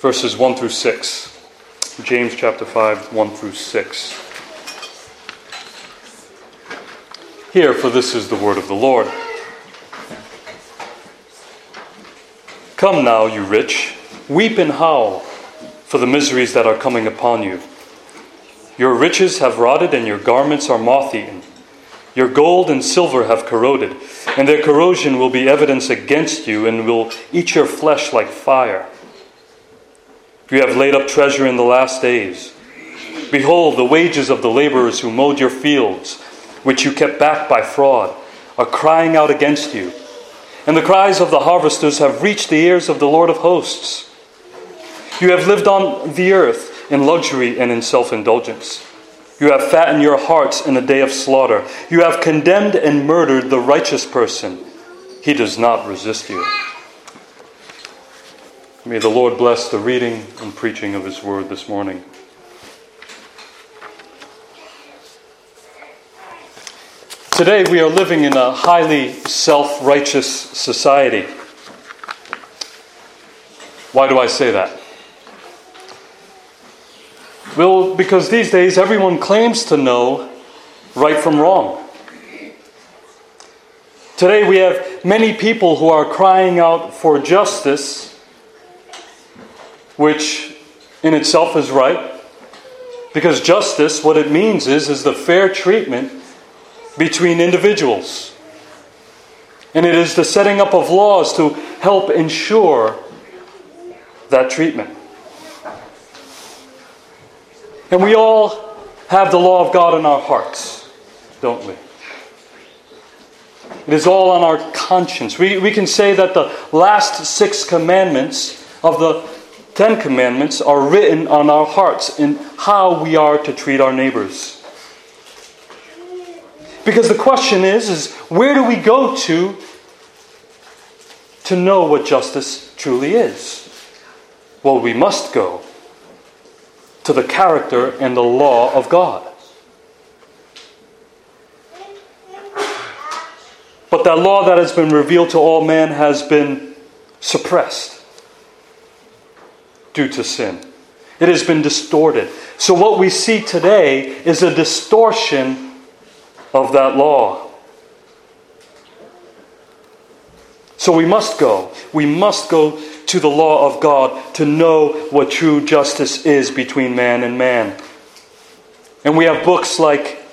verses 1 through 6. James chapter 5, 1 through 6. Hear, for this is the word of the Lord. Come now, you rich, weep and howl for the miseries that are coming upon you. Your riches have rotted, and your garments are moth eaten. Your gold and silver have corroded, and their corrosion will be evidence against you and will eat your flesh like fire. You have laid up treasure in the last days. Behold, the wages of the laborers who mowed your fields, which you kept back by fraud, are crying out against you. And the cries of the harvesters have reached the ears of the Lord of hosts. You have lived on the earth in luxury and in self indulgence. You have fattened your hearts in a day of slaughter. You have condemned and murdered the righteous person. He does not resist you. May the Lord bless the reading and preaching of His word this morning. Today, we are living in a highly self righteous society. Why do I say that? Well, because these days everyone claims to know right from wrong. Today, we have many people who are crying out for justice, which in itself is right. Because justice, what it means is, is the fair treatment between individuals. And it is the setting up of laws to help ensure that treatment. And we all have the law of God in our hearts, don't we? It is all on our conscience. We, we can say that the last six commandments of the Ten Commandments are written on our hearts in how we are to treat our neighbors. Because the question is, is where do we go to to know what justice truly is? Well, we must go to the character and the law of God. But that law that has been revealed to all men has been suppressed due to sin. It has been distorted. So, what we see today is a distortion of that law. So we must go. We must go to the law of God to know what true justice is between man and man. And we have books like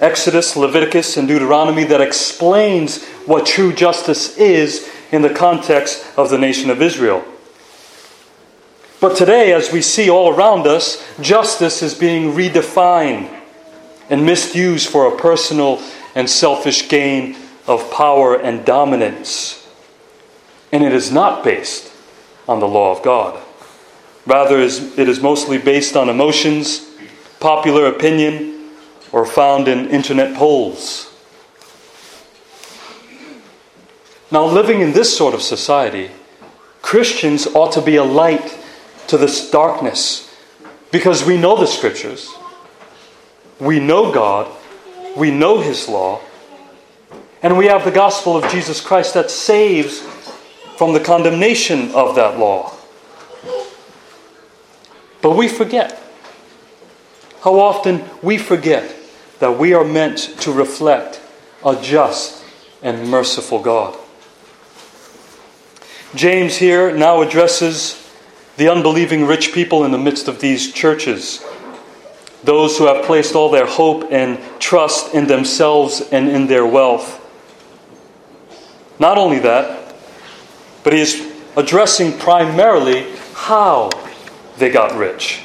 Exodus, Leviticus, and Deuteronomy that explains what true justice is in the context of the nation of Israel. But today, as we see all around us, justice is being redefined and misused for a personal and selfish gain of power and dominance. And it is not based on the law of God. Rather, it is mostly based on emotions, popular opinion, or found in internet polls. Now, living in this sort of society, Christians ought to be a light to this darkness because we know the scriptures. We know God, we know His law, and we have the gospel of Jesus Christ that saves from the condemnation of that law. But we forget. How often we forget that we are meant to reflect a just and merciful God. James here now addresses the unbelieving rich people in the midst of these churches those who have placed all their hope and trust in themselves and in their wealth. Not only that, but he is addressing primarily how they got rich.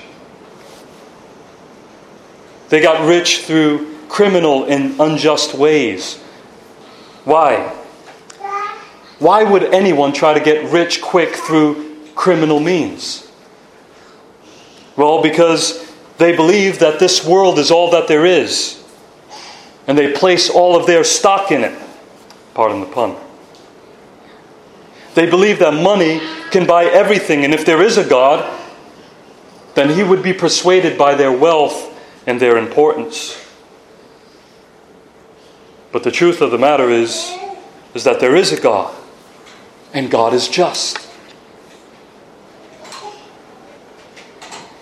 They got rich through criminal and unjust ways. Why? Why would anyone try to get rich quick through criminal means? Well, because they believe that this world is all that there is, and they place all of their stock in it. Pardon the pun. They believe that money can buy everything, and if there is a God, then he would be persuaded by their wealth and their importance. But the truth of the matter is, is that there is a God, and God is just.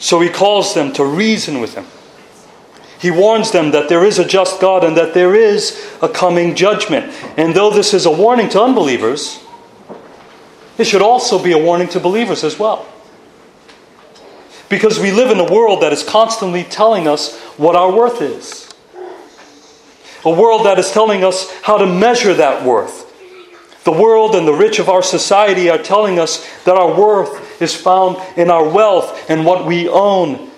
So he calls them to reason with him. He warns them that there is a just God and that there is a coming judgment. And though this is a warning to unbelievers, it should also be a warning to believers as well. Because we live in a world that is constantly telling us what our worth is. A world that is telling us how to measure that worth. The world and the rich of our society are telling us that our worth is found in our wealth and what we own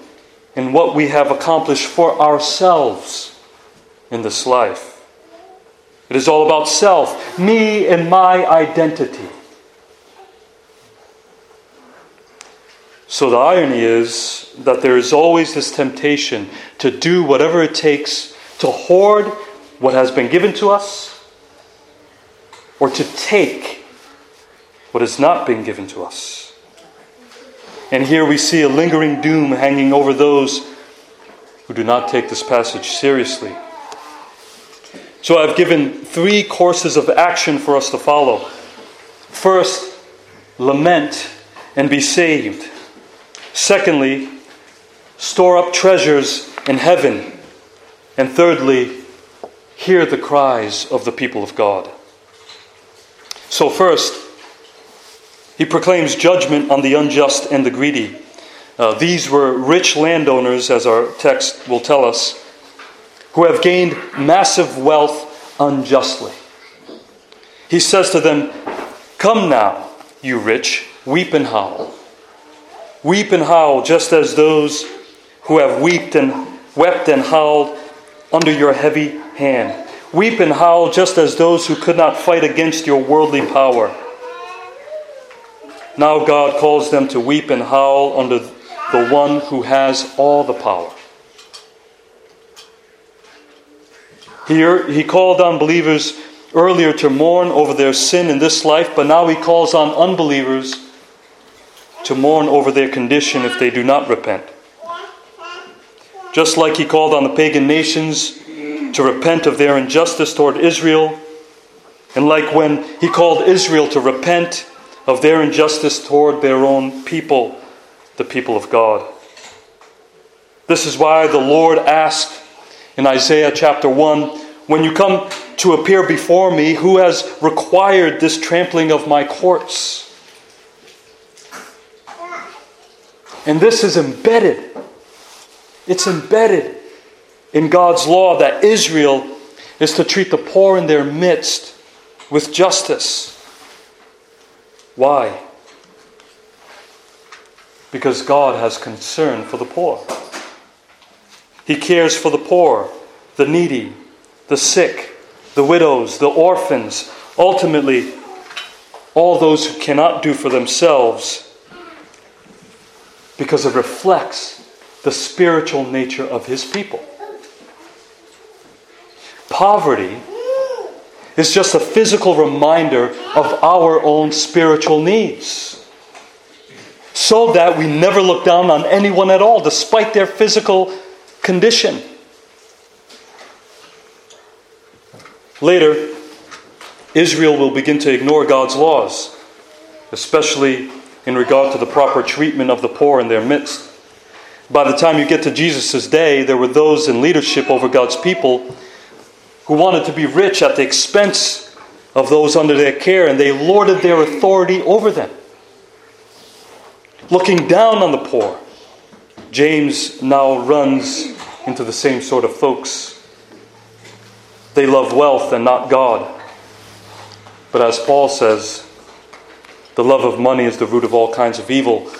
and what we have accomplished for ourselves in this life. It is all about self, me and my identity. So the irony is that there is always this temptation to do whatever it takes to hoard what has been given to us or to take what has not been given to us. And here we see a lingering doom hanging over those who do not take this passage seriously. So I've given three courses of action for us to follow. First, lament and be saved. Secondly, store up treasures in heaven. And thirdly, hear the cries of the people of God. So, first, he proclaims judgment on the unjust and the greedy. Uh, these were rich landowners, as our text will tell us, who have gained massive wealth unjustly. He says to them, Come now, you rich, weep and howl. Weep and howl just as those who have wept and wept and howled under your heavy hand. Weep and howl just as those who could not fight against your worldly power. Now God calls them to weep and howl under the one who has all the power. Here, he called on believers earlier to mourn over their sin in this life, but now he calls on unbelievers to mourn over their condition if they do not repent. Just like he called on the pagan nations to repent of their injustice toward Israel. And like when he called Israel to repent of their injustice toward their own people, the people of God. This is why the Lord asked in Isaiah chapter 1 When you come to appear before me, who has required this trampling of my courts? And this is embedded. It's embedded in God's law that Israel is to treat the poor in their midst with justice. Why? Because God has concern for the poor. He cares for the poor, the needy, the sick, the widows, the orphans, ultimately, all those who cannot do for themselves, because it reflects the spiritual nature of His people. Poverty is just a physical reminder of our own spiritual needs. So that we never look down on anyone at all, despite their physical condition. Later, Israel will begin to ignore God's laws, especially in regard to the proper treatment of the poor in their midst. By the time you get to Jesus' day, there were those in leadership over God's people who wanted to be rich at the expense of those under their care, and they lorded their authority over them. Looking down on the poor, James now runs into the same sort of folks. They love wealth and not God. But as Paul says, the love of money is the root of all kinds of evil.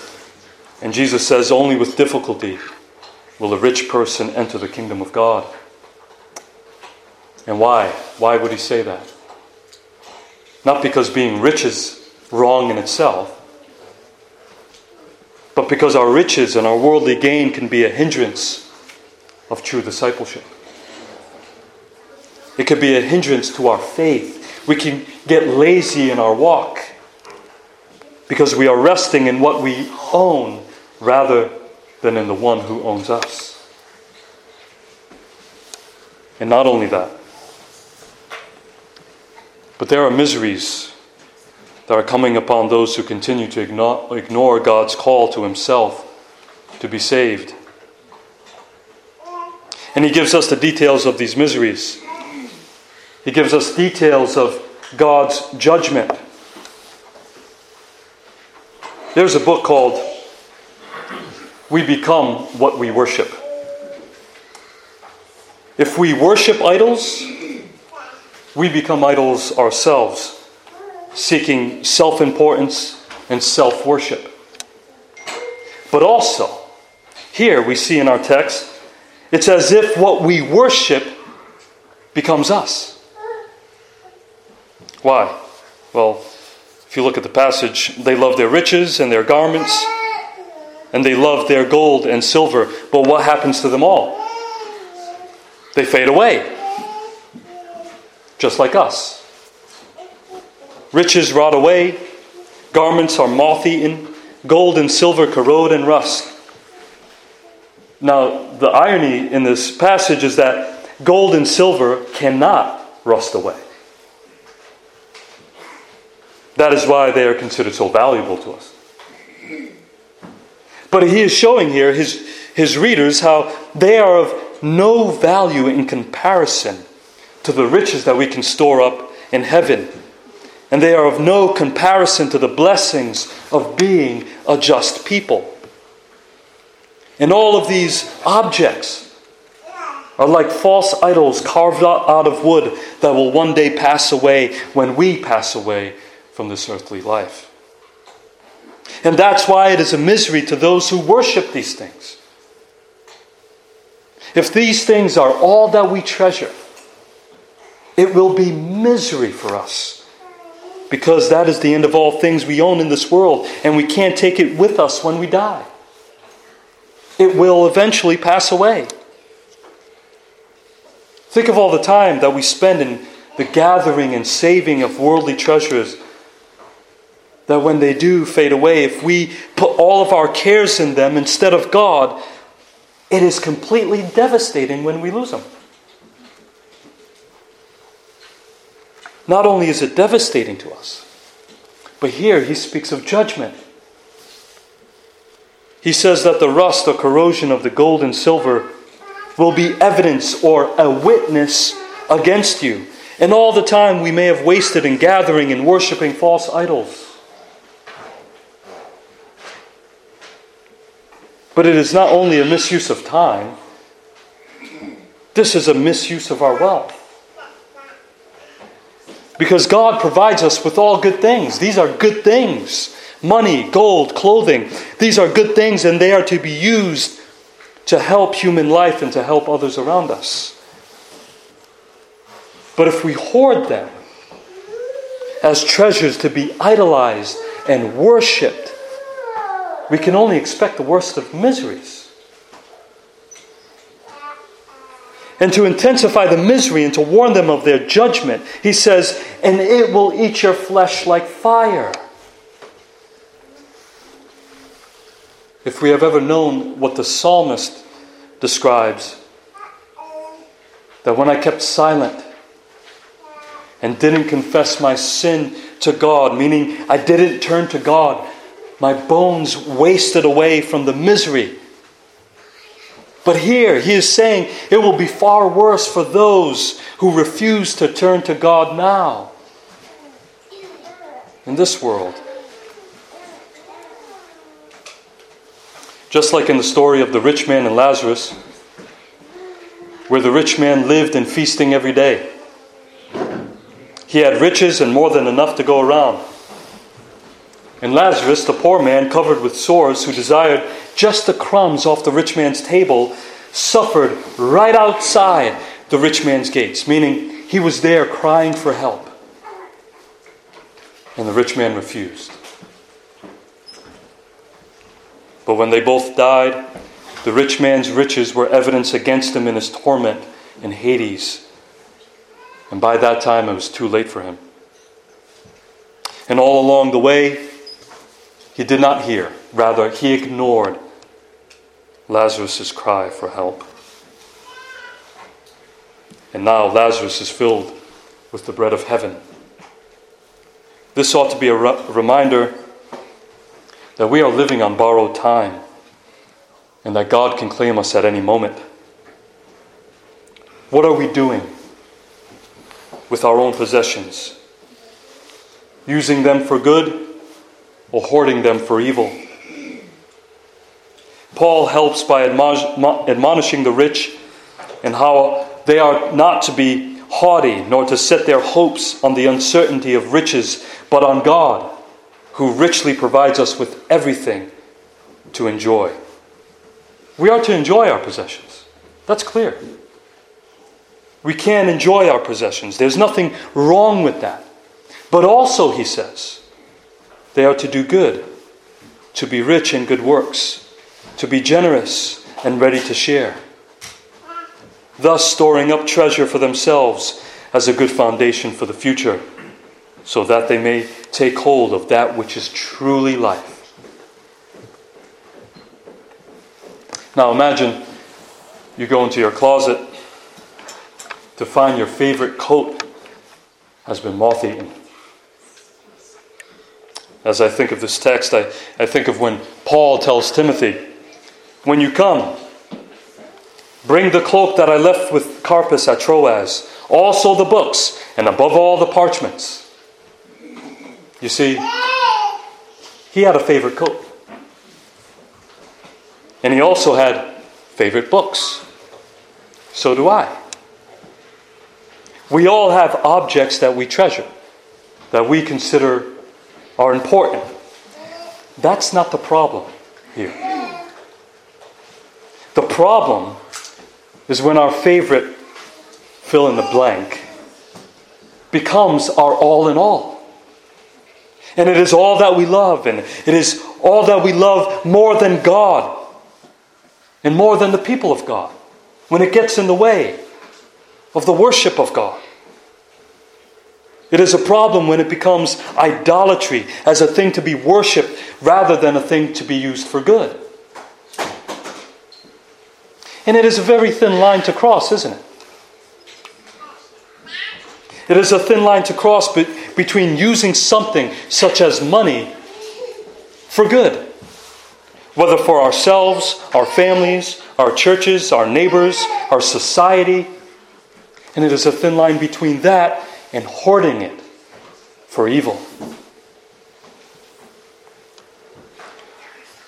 And Jesus says, only with difficulty will a rich person enter the kingdom of God. And why? Why would he say that? Not because being rich is wrong in itself, but because our riches and our worldly gain can be a hindrance of true discipleship. It could be a hindrance to our faith. We can get lazy in our walk because we are resting in what we own rather than in the one who owns us. And not only that, but there are miseries that are coming upon those who continue to ignore, God's call to Himself to be saved. And he gives us the details of these miseries. He gives us details of God's judgment. There's a book called We Become What We Worship. If we worship idols, we become idols ourselves, seeking self importance and self worship. But also, here we see in our text, it's as if what we worship becomes us. Why? Well, if you look at the passage, they love their riches and their garments, and they love their gold and silver. But what happens to them all? They fade away, just like us. Riches rot away, garments are moth eaten, gold and silver corrode and rust. Now, the irony in this passage is that gold and silver cannot rust away. That is why they are considered so valuable to us. But he is showing here his, his readers how they are of no value in comparison to the riches that we can store up in heaven. And they are of no comparison to the blessings of being a just people. And all of these objects are like false idols carved out of wood that will one day pass away when we pass away from this earthly life. And that's why it is a misery to those who worship these things. If these things are all that we treasure, it will be misery for us. Because that is the end of all things we own in this world, and we can't take it with us when we die. It will eventually pass away. Think of all the time that we spend in the gathering and saving of worldly treasures that when they do fade away, if we put all of our cares in them instead of God, it is completely devastating when we lose them. Not only is it devastating to us, but here he speaks of judgment. He says that the rust or corrosion of the gold and silver will be evidence or a witness against you. And all the time we may have wasted in gathering and worshiping false idols. But it is not only a misuse of time, this is a misuse of our wealth. Because God provides us with all good things. These are good things money, gold, clothing. These are good things, and they are to be used to help human life and to help others around us. But if we hoard them as treasures to be idolized and worshiped, we can only expect the worst of miseries. And to intensify the misery and to warn them of their judgment, he says, And it will eat your flesh like fire. If we have ever known what the psalmist describes, that when I kept silent and didn't confess my sin to God, meaning I didn't turn to God, my bones wasted away from the misery. But here he is saying it will be far worse for those who refuse to turn to God now in this world. Just like in the story of the rich man and Lazarus, where the rich man lived in feasting every day. He had riches and more than enough to go around. And Lazarus, the poor man covered with sores, who desired just the crumbs off the rich man's table, suffered right outside the rich man's gates, meaning he was there crying for help. And the rich man refused. But when they both died, the rich man's riches were evidence against him in his torment in Hades. And by that time, it was too late for him. And all along the way, he did not hear, rather, he ignored Lazarus' cry for help. And now Lazarus is filled with the bread of heaven. This ought to be a re- reminder that we are living on borrowed time. and that God can claim us at any moment. What are we doing with our own possessions? Using them for good or hoarding them for evil? Paul helps by admonishing the rich and how they are not to be haughty nor to set their hopes on the uncertainty of riches, but on God, who richly provides us with everything to enjoy. We are to enjoy our possessions. That's clear. We can enjoy our possessions. There's nothing wrong with that. But also, he says, they are to do good, to be rich in good works, to be generous and ready to share, thus storing up treasure for themselves as a good foundation for the future, so that they may take hold of that which is truly life. Now imagine you go into your closet to find your favorite coat has been moth eaten. As I think of this text, I, I think of when Paul tells Timothy, When you come, bring the cloak that I left with Carpus at Troas, also the books, and above all the parchments. You see, he had a favorite coat. And he also had favorite books. So do I. We all have objects that we treasure, that we consider are important. That's not the problem here. The problem is when our favorite fill in the blank becomes our all in all. And it is all that we love, and it is all that we love more than God and more than the people of God when it gets in the way of the worship of God. It is a problem when it becomes idolatry as a thing to be worshiped rather than a thing to be used for good. And it is a very thin line to cross, isn't it? It is a thin line to cross between using something such as money for good whether for ourselves, our families, our churches, our neighbors, our society. And it is a thin line between that and hoarding it for evil.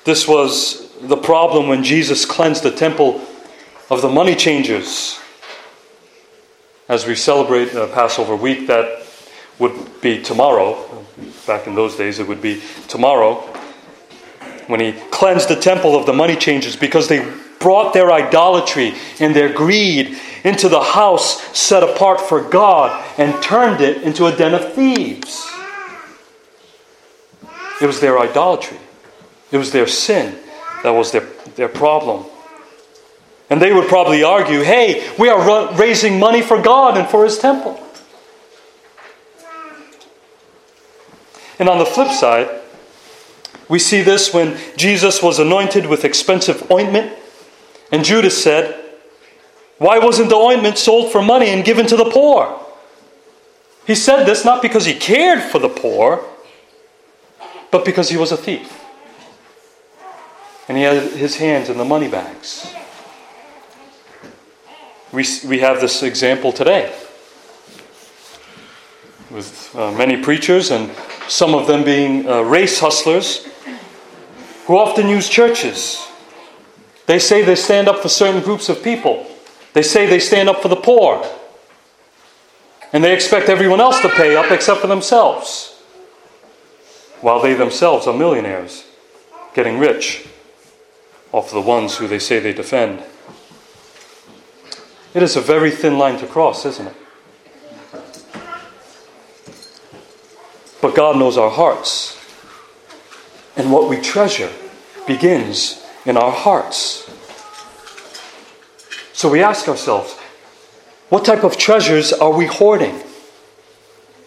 This was the problem when Jesus cleansed the temple of the money changers. As we celebrate uh, Passover week, that would be tomorrow. Back in those days, it would be tomorrow when he cleansed the temple of the money changers because they brought their idolatry and their greed into the house set apart for God and turned it into a den of thieves. It was their idolatry, it was their sin that was their, their problem. And they would probably argue hey, we are raising money for God and for His temple. And on the flip side, we see this when Jesus was anointed with expensive ointment, and Judas said, Why wasn't the ointment sold for money and given to the poor? He said this not because he cared for the poor, but because he was a thief. And he had his hands in the money bags. We, we have this example today with uh, many preachers and some of them being uh, race hustlers who often use churches. They say they stand up for certain groups of people. They say they stand up for the poor. And they expect everyone else to pay up except for themselves. While they themselves are millionaires, getting rich off the ones who they say they defend. It is a very thin line to cross, isn't it? But God knows our hearts. And what we treasure begins in our hearts. So we ask ourselves, what type of treasures are we hoarding?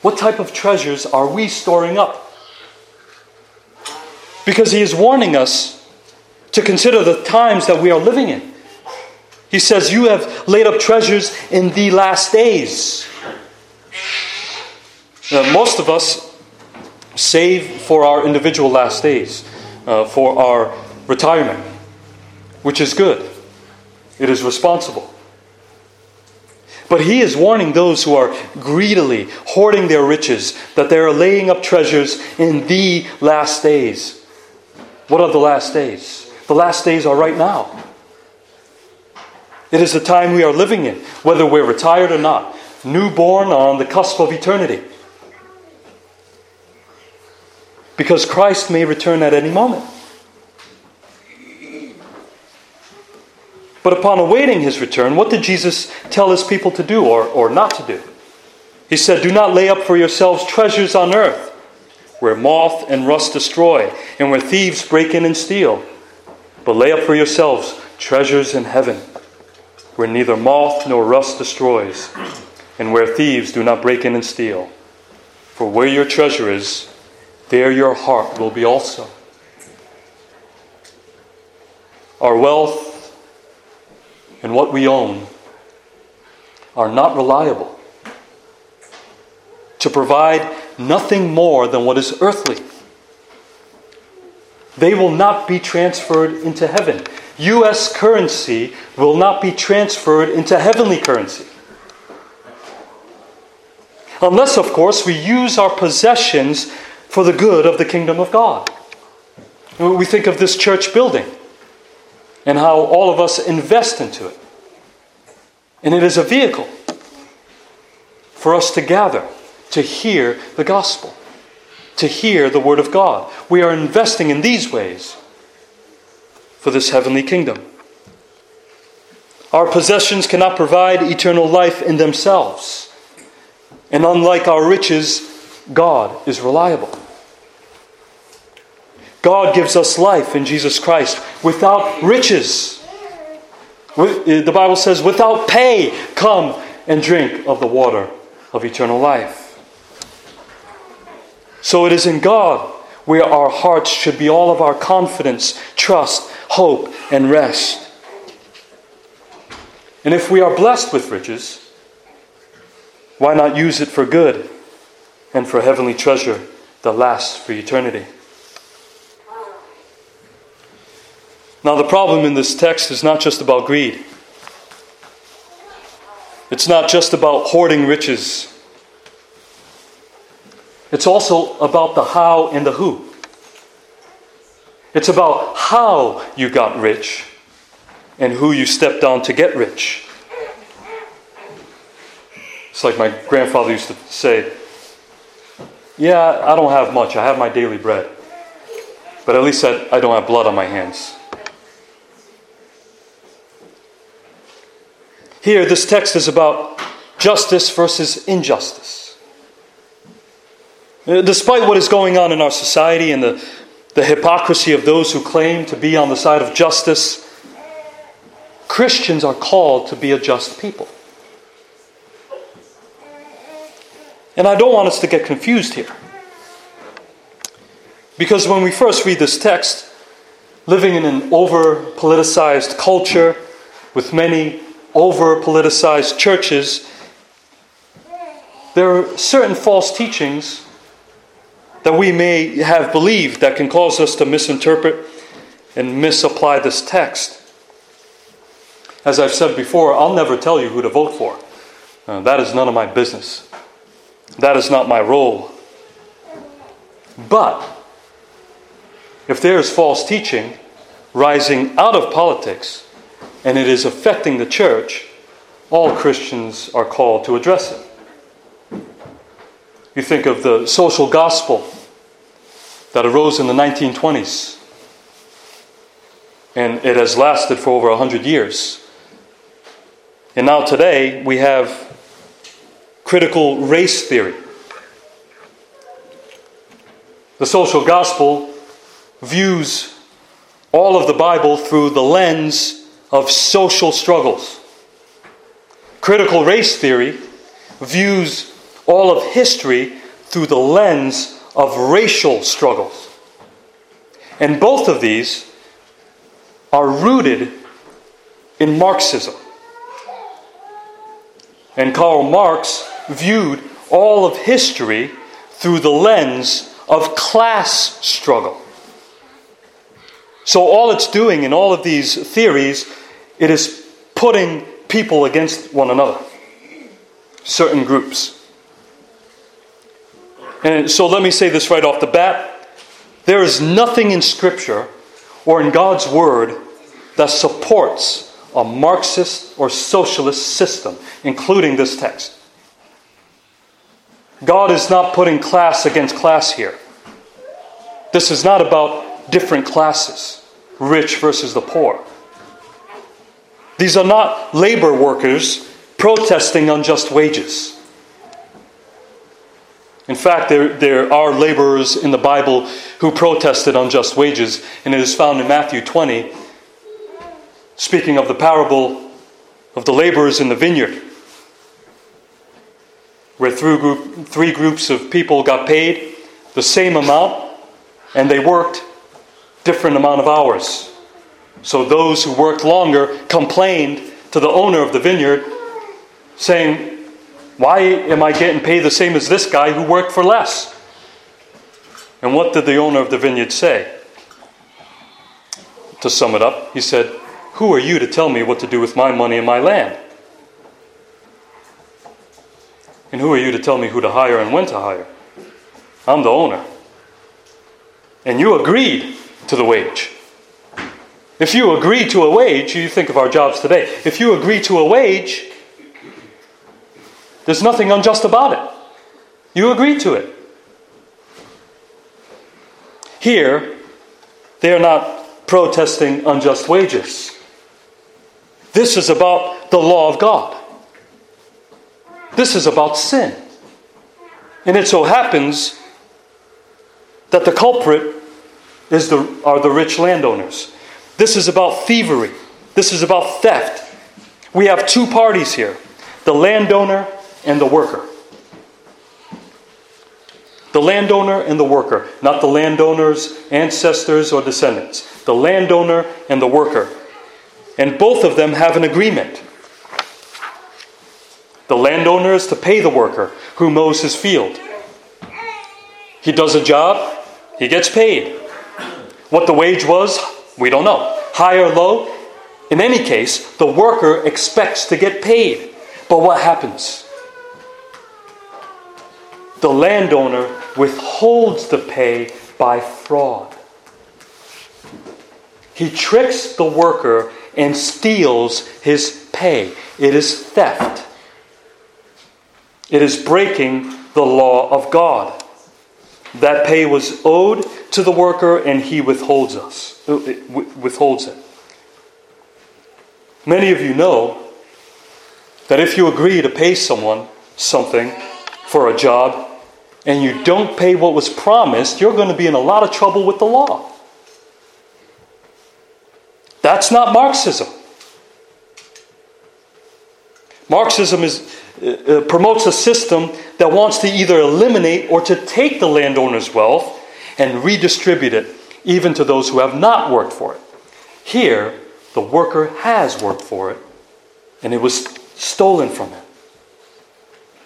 What type of treasures are we storing up? Because he is warning us to consider the times that we are living in. He says, You have laid up treasures in the last days. Now, most of us save for our individual last days, uh, for our retirement. which is good. It is responsible. But he is warning those who are greedily hoarding their riches that they are laying up treasures in the last days. What are the last days? The last days are right now. It is the time we are living in, whether we're retired or not, newborn or on the cusp of eternity. Because Christ may return at any moment. But upon awaiting his return, what did Jesus tell his people to do or, or not to do? He said, Do not lay up for yourselves treasures on earth, where moth and rust destroy, and where thieves break in and steal. But lay up for yourselves treasures in heaven, where neither moth nor rust destroys, and where thieves do not break in and steal. For where your treasure is, there your heart will be also. Our wealth and what we own are not reliable to provide nothing more than what is earthly. They will not be transferred into heaven. U.S. currency will not be transferred into heavenly currency. Unless, of course, we use our possessions for the good of the kingdom of God. We think of this church building and how all of us invest into it. And it is a vehicle for us to gather, to hear the gospel, to hear the word of God. We are investing in these ways for this heavenly kingdom. Our possessions cannot provide eternal life in themselves. And unlike our riches, God is reliable. God gives us life in Jesus Christ without riches. Eh, the Bible says, without pay, come and drink of the water of eternal life. So it is in God where our hearts should be all of our confidence, trust, hope, and rest. And if we are blessed with riches, why not use it for good and for heavenly treasure that lasts for eternity? Now, the problem in this text is not just about greed, it's not just about hoarding riches. It's also about the how and the who. It's about how you got rich and who you stepped on to get rich. It's like my grandfather used to say, Yeah, I don't have much. I have my daily bread. But at least I, I don't have blood on my hands. Here, this text is about justice versus injustice. Uh, despite what is going on in our society and the, the hypocrisy of those who claim to be on the side of justice, Christians are called to be a just people. And I don't want us to get confused here. Because when we first read this text, living in an over politicized culture with many over politicized churches, there are certain false teachings that we may have believed that can cause us to misinterpret and misapply this text. As I've said before, I'll never tell you who to vote for. Uh, that is none of my business. That is not my role. But if there is false teaching rising out of politics, and it is affecting the church, all Christians are called to address it. You think of the social gospel that arose in the 1920s, and it has lasted for over 100 years. And now, today, we have critical race theory. The social gospel views all of the Bible through the lens of social struggles. Critical race theory views all of history through the lens of racial struggles. And both of these are rooted in Marxism. And Karl Marx viewed all of history through the lens of class struggle. So, all it's doing in all of these theories, it is putting people against one another, certain groups. And so, let me say this right off the bat there is nothing in Scripture or in God's Word that supports a Marxist or socialist system, including this text. God is not putting class against class here. This is not about different classes, rich versus the poor. These are not labor workers protesting unjust wages. In fact, there, there are laborers in the Bible who protested unjust wages, and it is found in Matthew 20, speaking of the parable of the laborers in the vineyard, where three, group, three groups of people got paid the same amount, and they worked different amount of hours. So those who worked longer complained to the owner of the vineyard, saying, why am I getting paid the same as this guy who worked for less? And what did the owner of the vineyard say? To sum it up, he said, Who are you to tell me what to do with my money and my land? And who are you to tell me who to hire and when to hire? I'm the owner. And you agreed to the wage. If you agree to a wage, you think of our jobs today. If you agree to a wage, there's nothing unjust about it. You agree to it. Here, they are not protesting unjust wages. This is about the law of God. This is about sin. And it so happens that the culprit is the, are the rich landowners. This is about thievery. This is about theft. We have two parties here the landowner and the worker. The landowner and the worker, not the landowner's ancestors or descendants. The landowner and the worker. And both of them have an agreement. The landowner is to pay the worker who mows his field. He does a job, he gets paid. What the wage was, we don't know. High or low, in any case, the worker expects to get paid. But what happens? the landowner withholds the pay by fraud. He tricks the worker and steals his pay. It is theft. It is breaking the law of God. That pay was owed to the worker and he withholds us uh, withholds it. Many of you know that if you agree to pay someone something for a job, and you don't pay what was promised, you're going to be in a lot of trouble with the law. That's not Marxism. Marxism is, uh, uh, promotes a system that wants to either eliminate or to take the landowner's wealth and redistribute it even to those who have not worked for it. Here, the worker has worked for it, and it was stolen from him.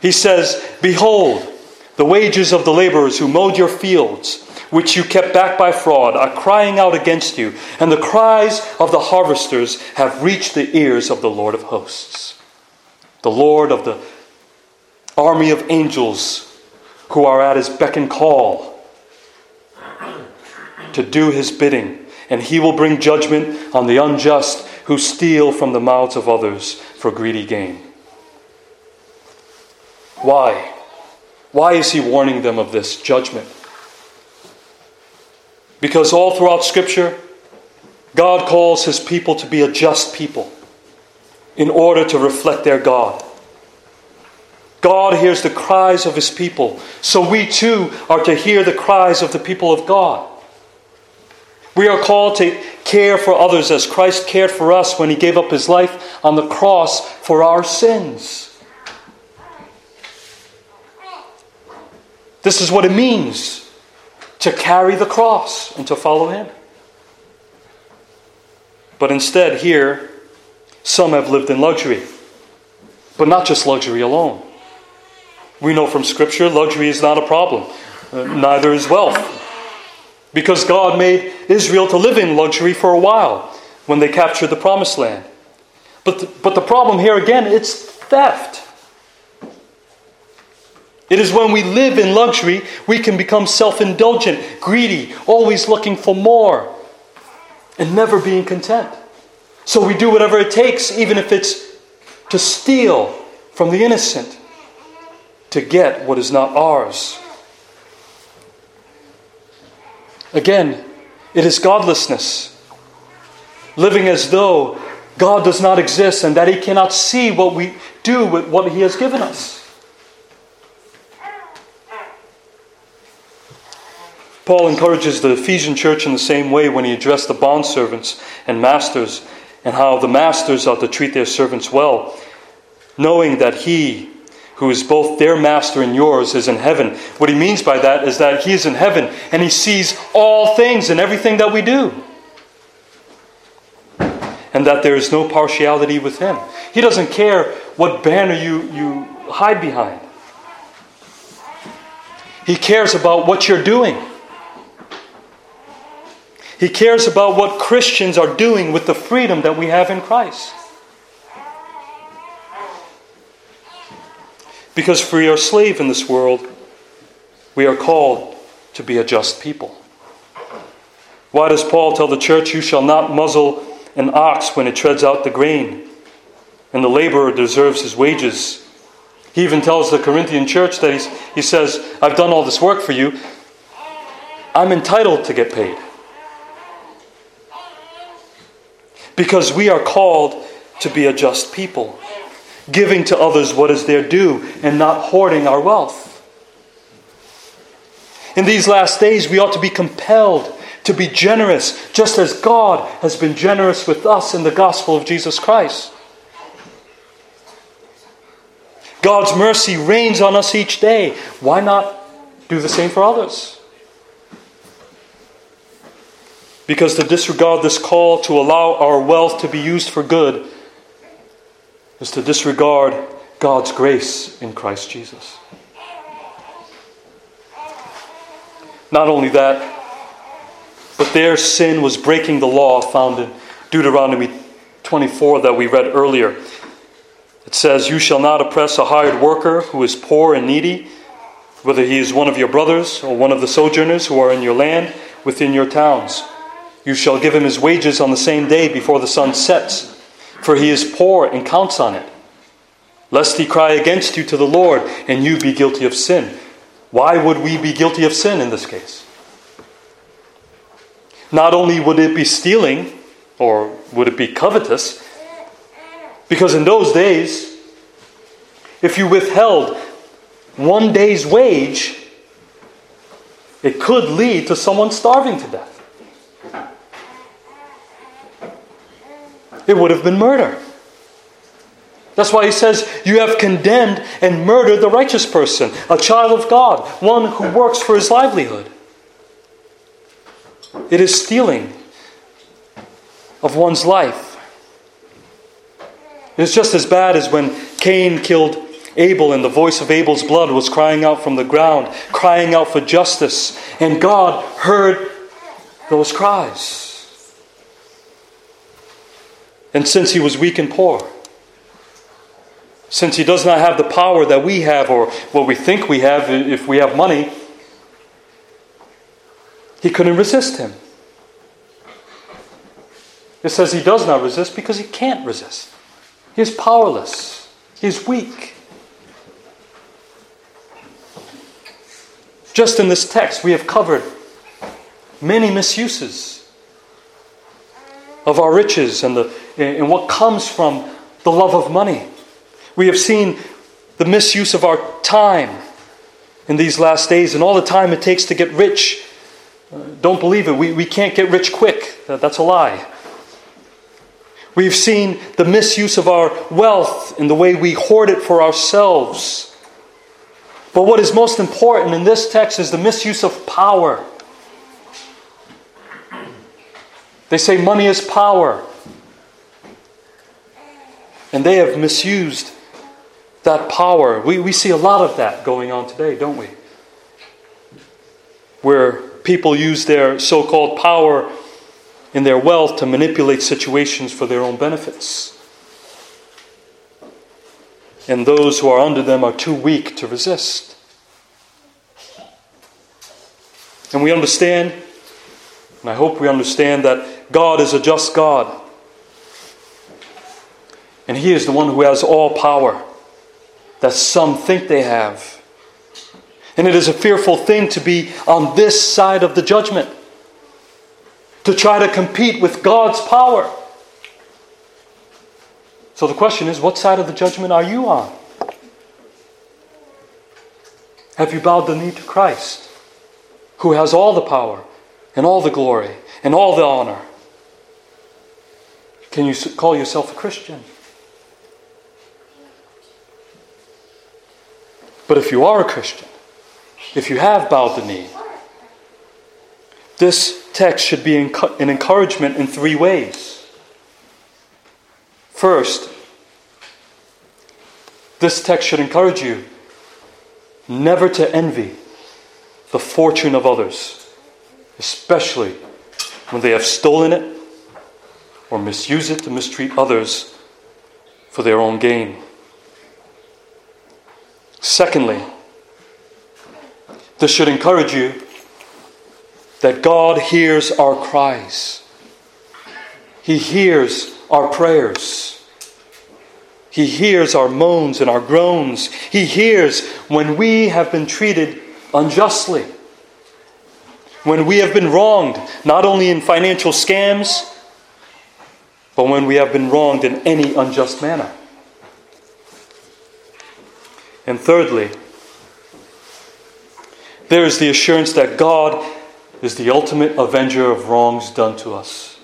He says, Behold, the wages of the laborers who mowed your fields, which you kept back by fraud, are crying out against you, and the cries of the harvesters have reached the ears of the Lord of hosts. The Lord of the army of angels who are at his beck and call to do his bidding, and he will bring judgment on the unjust who steal from the mouths of others for greedy gain. Why? Why is he warning them of this judgment? Because all throughout Scripture, God calls his people to be a just people in order to reflect their God. God hears the cries of his people, so we too are to hear the cries of the people of God. We are called to care for others as Christ cared for us when he gave up his life on the cross for our sins. This is what it means to carry the cross and to follow Him. But instead, here, some have lived in luxury. But not just luxury alone. We know from Scripture luxury is not a problem, uh, neither is wealth. Because God made Israel to live in luxury for a while when they captured the promised land. But the, but the problem here again, it's theft. It is when we live in luxury, we can become self indulgent, greedy, always looking for more, and never being content. So we do whatever it takes, even if it's to steal from the innocent, to get what is not ours. Again, it is godlessness, living as though God does not exist and that He cannot see what we do with what He has given us. Paul encourages the Ephesian church in the same way when he addressed the bondservants and masters and how the masters are to treat their servants well, knowing that he who is both their master and yours is in heaven. What he means by that is that he is in heaven and he sees all things and everything that we do. And that there is no partiality with him. He doesn't care what banner you, you hide behind. He cares about what you're doing. He cares about what Christians are doing with the freedom that we have in Christ. Because free or slave in this world, we are called to be a just people. Why does Paul tell the church, You shall not muzzle an ox when it treads out the grain, and the laborer deserves his wages? He even tells the Corinthian church that he's, he says, I've done all this work for you. I'm entitled to get paid. because we are called to be a just people, giving to others what is their due and not hoarding our wealth. In these last days, we ought to be compelled to be generous, just as God has been generous with us in the gospel of Jesus Christ. God's mercy rains on us each day. Why not do the same for others? Because to disregard this call to allow our wealth to be used for good is to disregard God's grace in Christ Jesus. Not only that, but their sin was breaking the law found in Deuteronomy 24 that we read earlier. It says, You shall not oppress a hired worker who is poor and needy, whether he is one of your brothers or one of the sojourners who are in your land within your towns. You shall give him his wages on the same day before the sun sets, for he is poor and counts on it. Lest he cry against you to the Lord, and you be guilty of sin. Why would we be guilty of sin in this case? Not only would it be stealing, or would it be covetous, because in those days, if you withheld one day's wage, it could lead to someone starving to death. It would have been murder. That's why he says, You have condemned and murdered the righteous person, a child of God, one who works for his livelihood. It is stealing of one's life. It is just as bad as when Cain killed Abel and the voice of Abel's blood was crying out from the ground, crying out for justice, and God heard those cries. And since he was weak and poor, since he does not have the power that we have or what we think we have if we have money, he couldn't resist him. It says he does not resist because he can't resist. He is powerless, he is weak. Just in this text, we have covered many misuses of our riches and, the, and what comes from the love of money. We have seen the misuse of our time in these last days and all the time it takes to get rich. Uh, don't believe it. We, we can't get rich quick. That's a lie. We've seen the misuse of our wealth in the way we hoard it for ourselves. But what is most important in this text is the misuse of power. They say money is power. And they have misused that power. We, we see a lot of that going on today, don't we? Where people use their so called power and their wealth to manipulate situations for their own benefits. And those who are under them are too weak to resist. And we understand, and I hope we understand, that God is a just God. And He is the one who has all power that some think they have. And it is a fearful thing to be on this side of the judgment, to try to compete with God's power. So the question is what side of the judgment are you on? Have you bowed the knee to Christ, who has all the power and all the glory and all the honor? Can you call yourself a Christian? But if you are a Christian, if you have bowed the knee, this text should be an encouragement in three ways. First, this text should encourage you never to envy the fortune of others, especially when they have stolen it or misuse it to mistreat others for their own gain. Secondly, this should encourage you that God hears our cries. He hears our prayers. He hears our moans and our groans. He hears when we have been treated unjustly. When we have been wronged, not only in financial scams, but when we have been wronged in any unjust manner. And thirdly, there is the assurance that God is the ultimate avenger of wrongs done to us.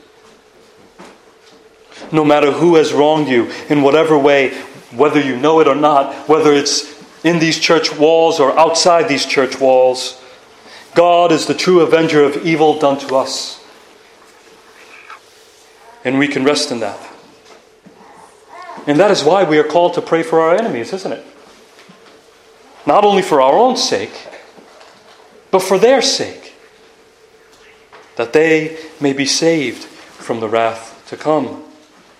No matter who has wronged you, in whatever way, whether you know it or not, whether it's in these church walls or outside these church walls, God is the true avenger of evil done to us. And we can rest in that. And that is why we are called to pray for our enemies, isn't it? not only for our own sake, but for their sake, that they may be saved from the wrath to come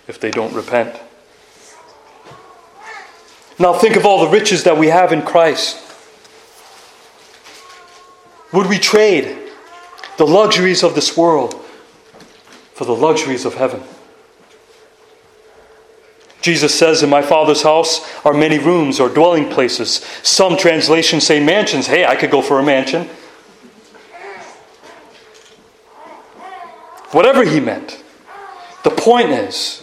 if they don't repent. Now, think of all the riches that we have in Christ. Would we trade the luxuries of this world for the luxuries of heaven? Jesus says, In my Father's house are many rooms or dwelling places. Some translations say mansions. Hey, I could go for a mansion. Whatever he meant. The point is,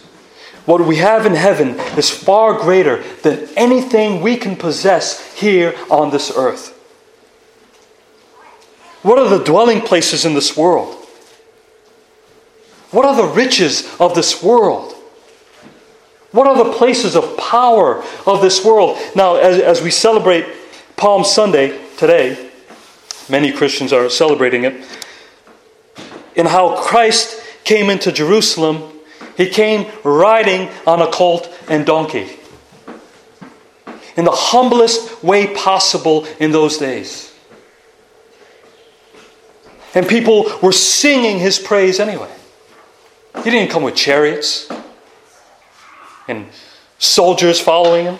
what we have in heaven is far greater than anything we can possess here on this earth. What are the dwelling places in this world? What are the riches of this world? What are the places of power of this world? Now, as, as we celebrate Palm Sunday today, many Christians are celebrating it, in how Christ came into Jerusalem, he came riding on a colt and donkey. In the humblest way possible in those days. And people were singing his praise anyway. He didn't come with chariots and soldiers following him.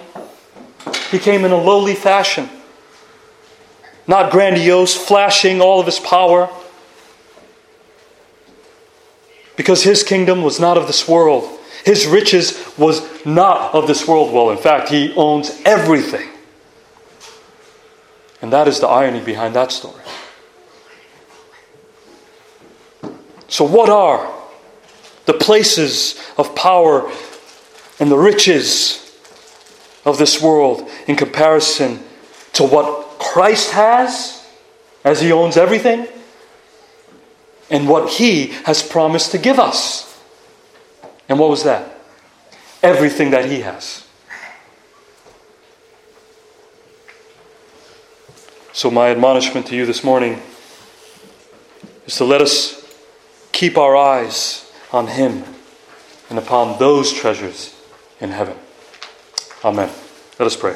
He came in a lowly fashion, not grandiose, flashing all of his power, because his kingdom was not of this world. His riches was not of this world. Well, in fact, he owns everything. And that is the irony behind that story. So, what are the places of power and the riches of this world in comparison to what Christ has, as He owns everything, and what He has promised to give us. And what was that? Everything that He has. So, my admonishment to you this morning is to let us keep our eyes on Him and upon those treasures in heaven. Amen. Let us pray.